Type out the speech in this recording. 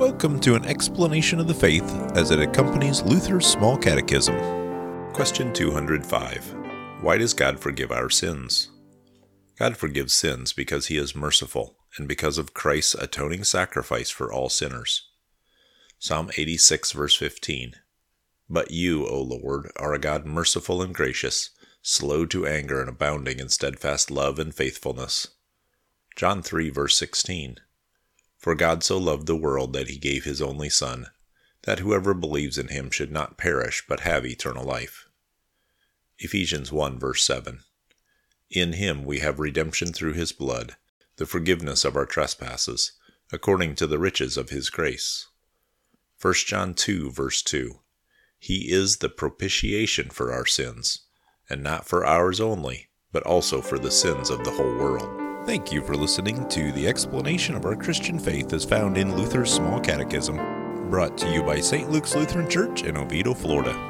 Welcome to an explanation of the faith as it accompanies Luther's Small Catechism. Question 205 Why does God forgive our sins? God forgives sins because he is merciful and because of Christ's atoning sacrifice for all sinners. Psalm 86, verse 15. But you, O Lord, are a God merciful and gracious, slow to anger and abounding in steadfast love and faithfulness. John 3, verse 16. For God so loved the world that he gave his only Son, that whoever believes in him should not perish but have eternal life. Ephesians 1, verse 7. In him we have redemption through his blood, the forgiveness of our trespasses, according to the riches of his grace. 1 John 2, verse 2. He is the propitiation for our sins, and not for ours only, but also for the sins of the whole world. Thank you for listening to the explanation of our Christian faith as found in Luther's Small Catechism, brought to you by St. Luke's Lutheran Church in Oviedo, Florida.